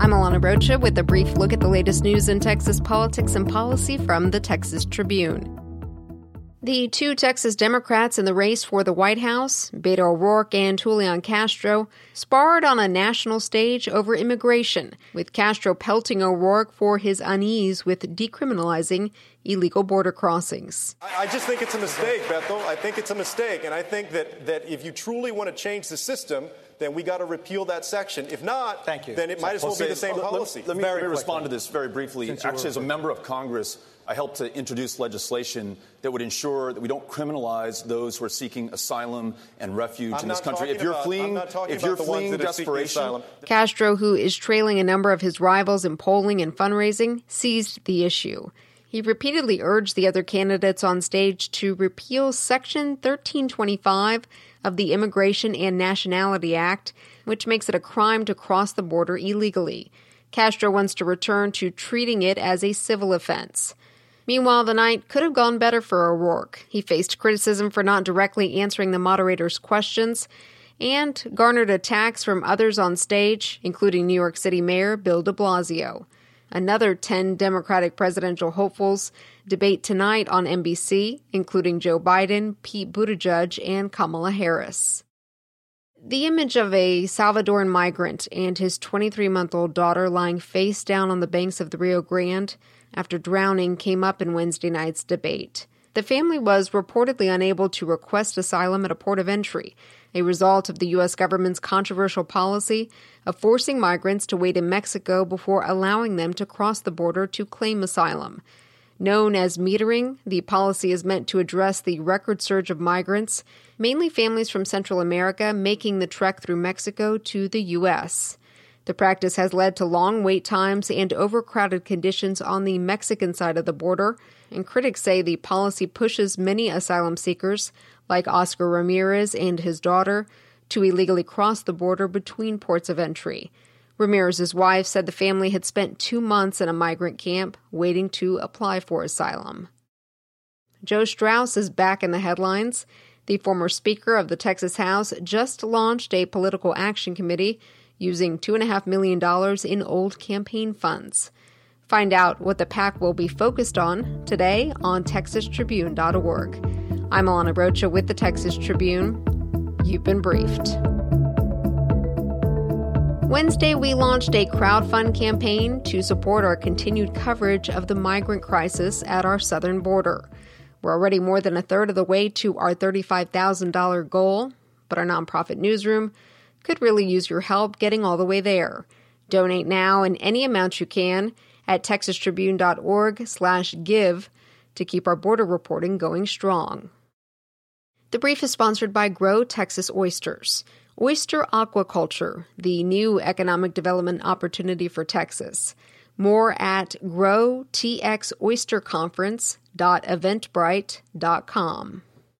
I'm Alana Rocha with a brief look at the latest news in Texas politics and policy from the Texas Tribune. The two Texas Democrats in the race for the White House, Beto O'Rourke and Julian Castro, sparred on a national stage over immigration, with Castro pelting O'Rourke for his unease with decriminalizing illegal border crossings. I, just think it's a mistake, Beto. I think it's a mistake. And I think that, that if you truly want to change the system, then we got to repeal that section. If not, Thank you. then it might as well be the same let, policy. Let, let me, let me respond to this very briefly. Actually, as a member of Congress, I helped to introduce legislation that would ensure that we don't criminalize those who are seeking asylum and refuge I'm in this country. If you're about, fleeing, if you're fleeing desperation, Castro, who is trailing a number of his rivals in polling and fundraising, seized the issue. He repeatedly urged the other candidates on stage to repeal Section 1325 of the Immigration and Nationality Act, which makes it a crime to cross the border illegally. Castro wants to return to treating it as a civil offense. Meanwhile, the night could have gone better for O'Rourke. He faced criticism for not directly answering the moderator's questions and garnered attacks from others on stage, including New York City Mayor Bill de Blasio. Another 10 Democratic presidential hopefuls debate tonight on NBC, including Joe Biden, Pete Buttigieg, and Kamala Harris. The image of a Salvadoran migrant and his 23 month old daughter lying face down on the banks of the Rio Grande after drowning came up in Wednesday night's debate. The family was reportedly unable to request asylum at a port of entry, a result of the U.S. government's controversial policy of forcing migrants to wait in Mexico before allowing them to cross the border to claim asylum. Known as metering, the policy is meant to address the record surge of migrants, mainly families from Central America, making the trek through Mexico to the U.S. The practice has led to long wait times and overcrowded conditions on the Mexican side of the border, and critics say the policy pushes many asylum seekers, like Oscar Ramirez and his daughter, to illegally cross the border between ports of entry. Ramirez's wife said the family had spent two months in a migrant camp waiting to apply for asylum. Joe Straus is back in the headlines. The former Speaker of the Texas House just launched a political action committee using $2.5 million in old campaign funds. Find out what the PAC will be focused on today on TexasTribune.org. I'm Alana Rocha with the Texas Tribune. You've been briefed. Wednesday, we launched a crowdfund campaign to support our continued coverage of the migrant crisis at our southern border. We're already more than a third of the way to our $35,000 goal, but our nonprofit newsroom could really use your help getting all the way there. Donate now in any amount you can at texastribune.org/give to keep our border reporting going strong. The brief is sponsored by Grow Texas Oysters. Oyster aquaculture, the new economic development opportunity for Texas. More at growtxoysterconference.eventbrite.com.